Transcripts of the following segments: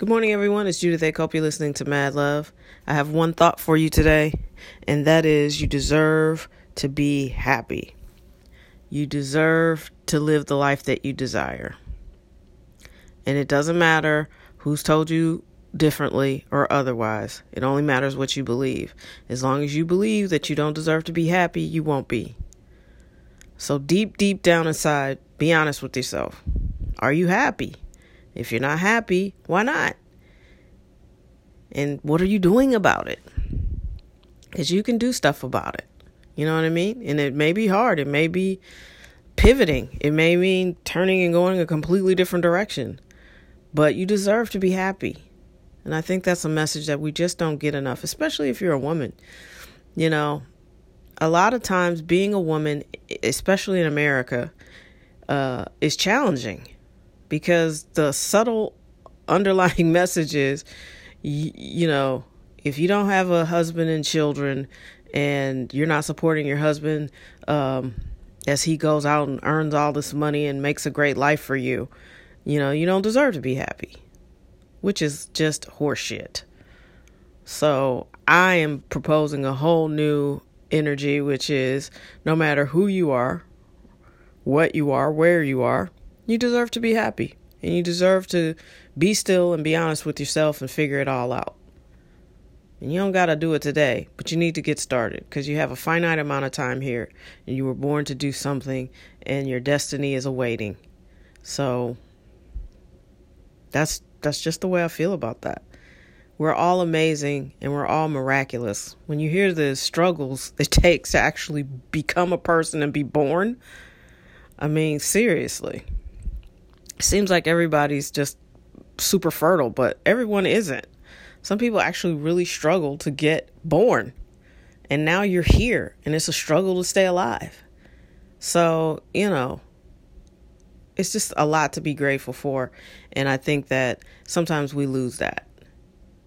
Good morning, everyone. It's Judith A. Cope. You're listening to Mad Love. I have one thought for you today, and that is you deserve to be happy. You deserve to live the life that you desire. And it doesn't matter who's told you differently or otherwise. It only matters what you believe. As long as you believe that you don't deserve to be happy, you won't be. So, deep, deep down inside, be honest with yourself. Are you happy? If you're not happy, why not? And what are you doing about it? Because you can do stuff about it. You know what I mean? And it may be hard. It may be pivoting. It may mean turning and going a completely different direction. But you deserve to be happy. And I think that's a message that we just don't get enough, especially if you're a woman. You know, a lot of times being a woman, especially in America, uh, is challenging because the subtle underlying message is, you, you know, if you don't have a husband and children and you're not supporting your husband um, as he goes out and earns all this money and makes a great life for you, you know, you don't deserve to be happy, which is just horseshit. So I am proposing a whole new energy, which is no matter who you are, what you are, where you are, you deserve to be happy. And you deserve to be still and be honest with yourself and figure it all out. And you don't got to do it today, but you need to get started because you have a finite amount of time here and you were born to do something and your destiny is awaiting. So that's that's just the way I feel about that. We're all amazing and we're all miraculous. When you hear the struggles it takes to actually become a person and be born, I mean, seriously. Seems like everybody's just super fertile, but everyone isn't. Some people actually really struggle to get born. And now you're here, and it's a struggle to stay alive. So, you know, it's just a lot to be grateful for. And I think that sometimes we lose that.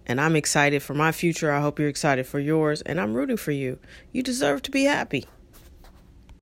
And I'm excited for my future. I hope you're excited for yours. And I'm rooting for you. You deserve to be happy.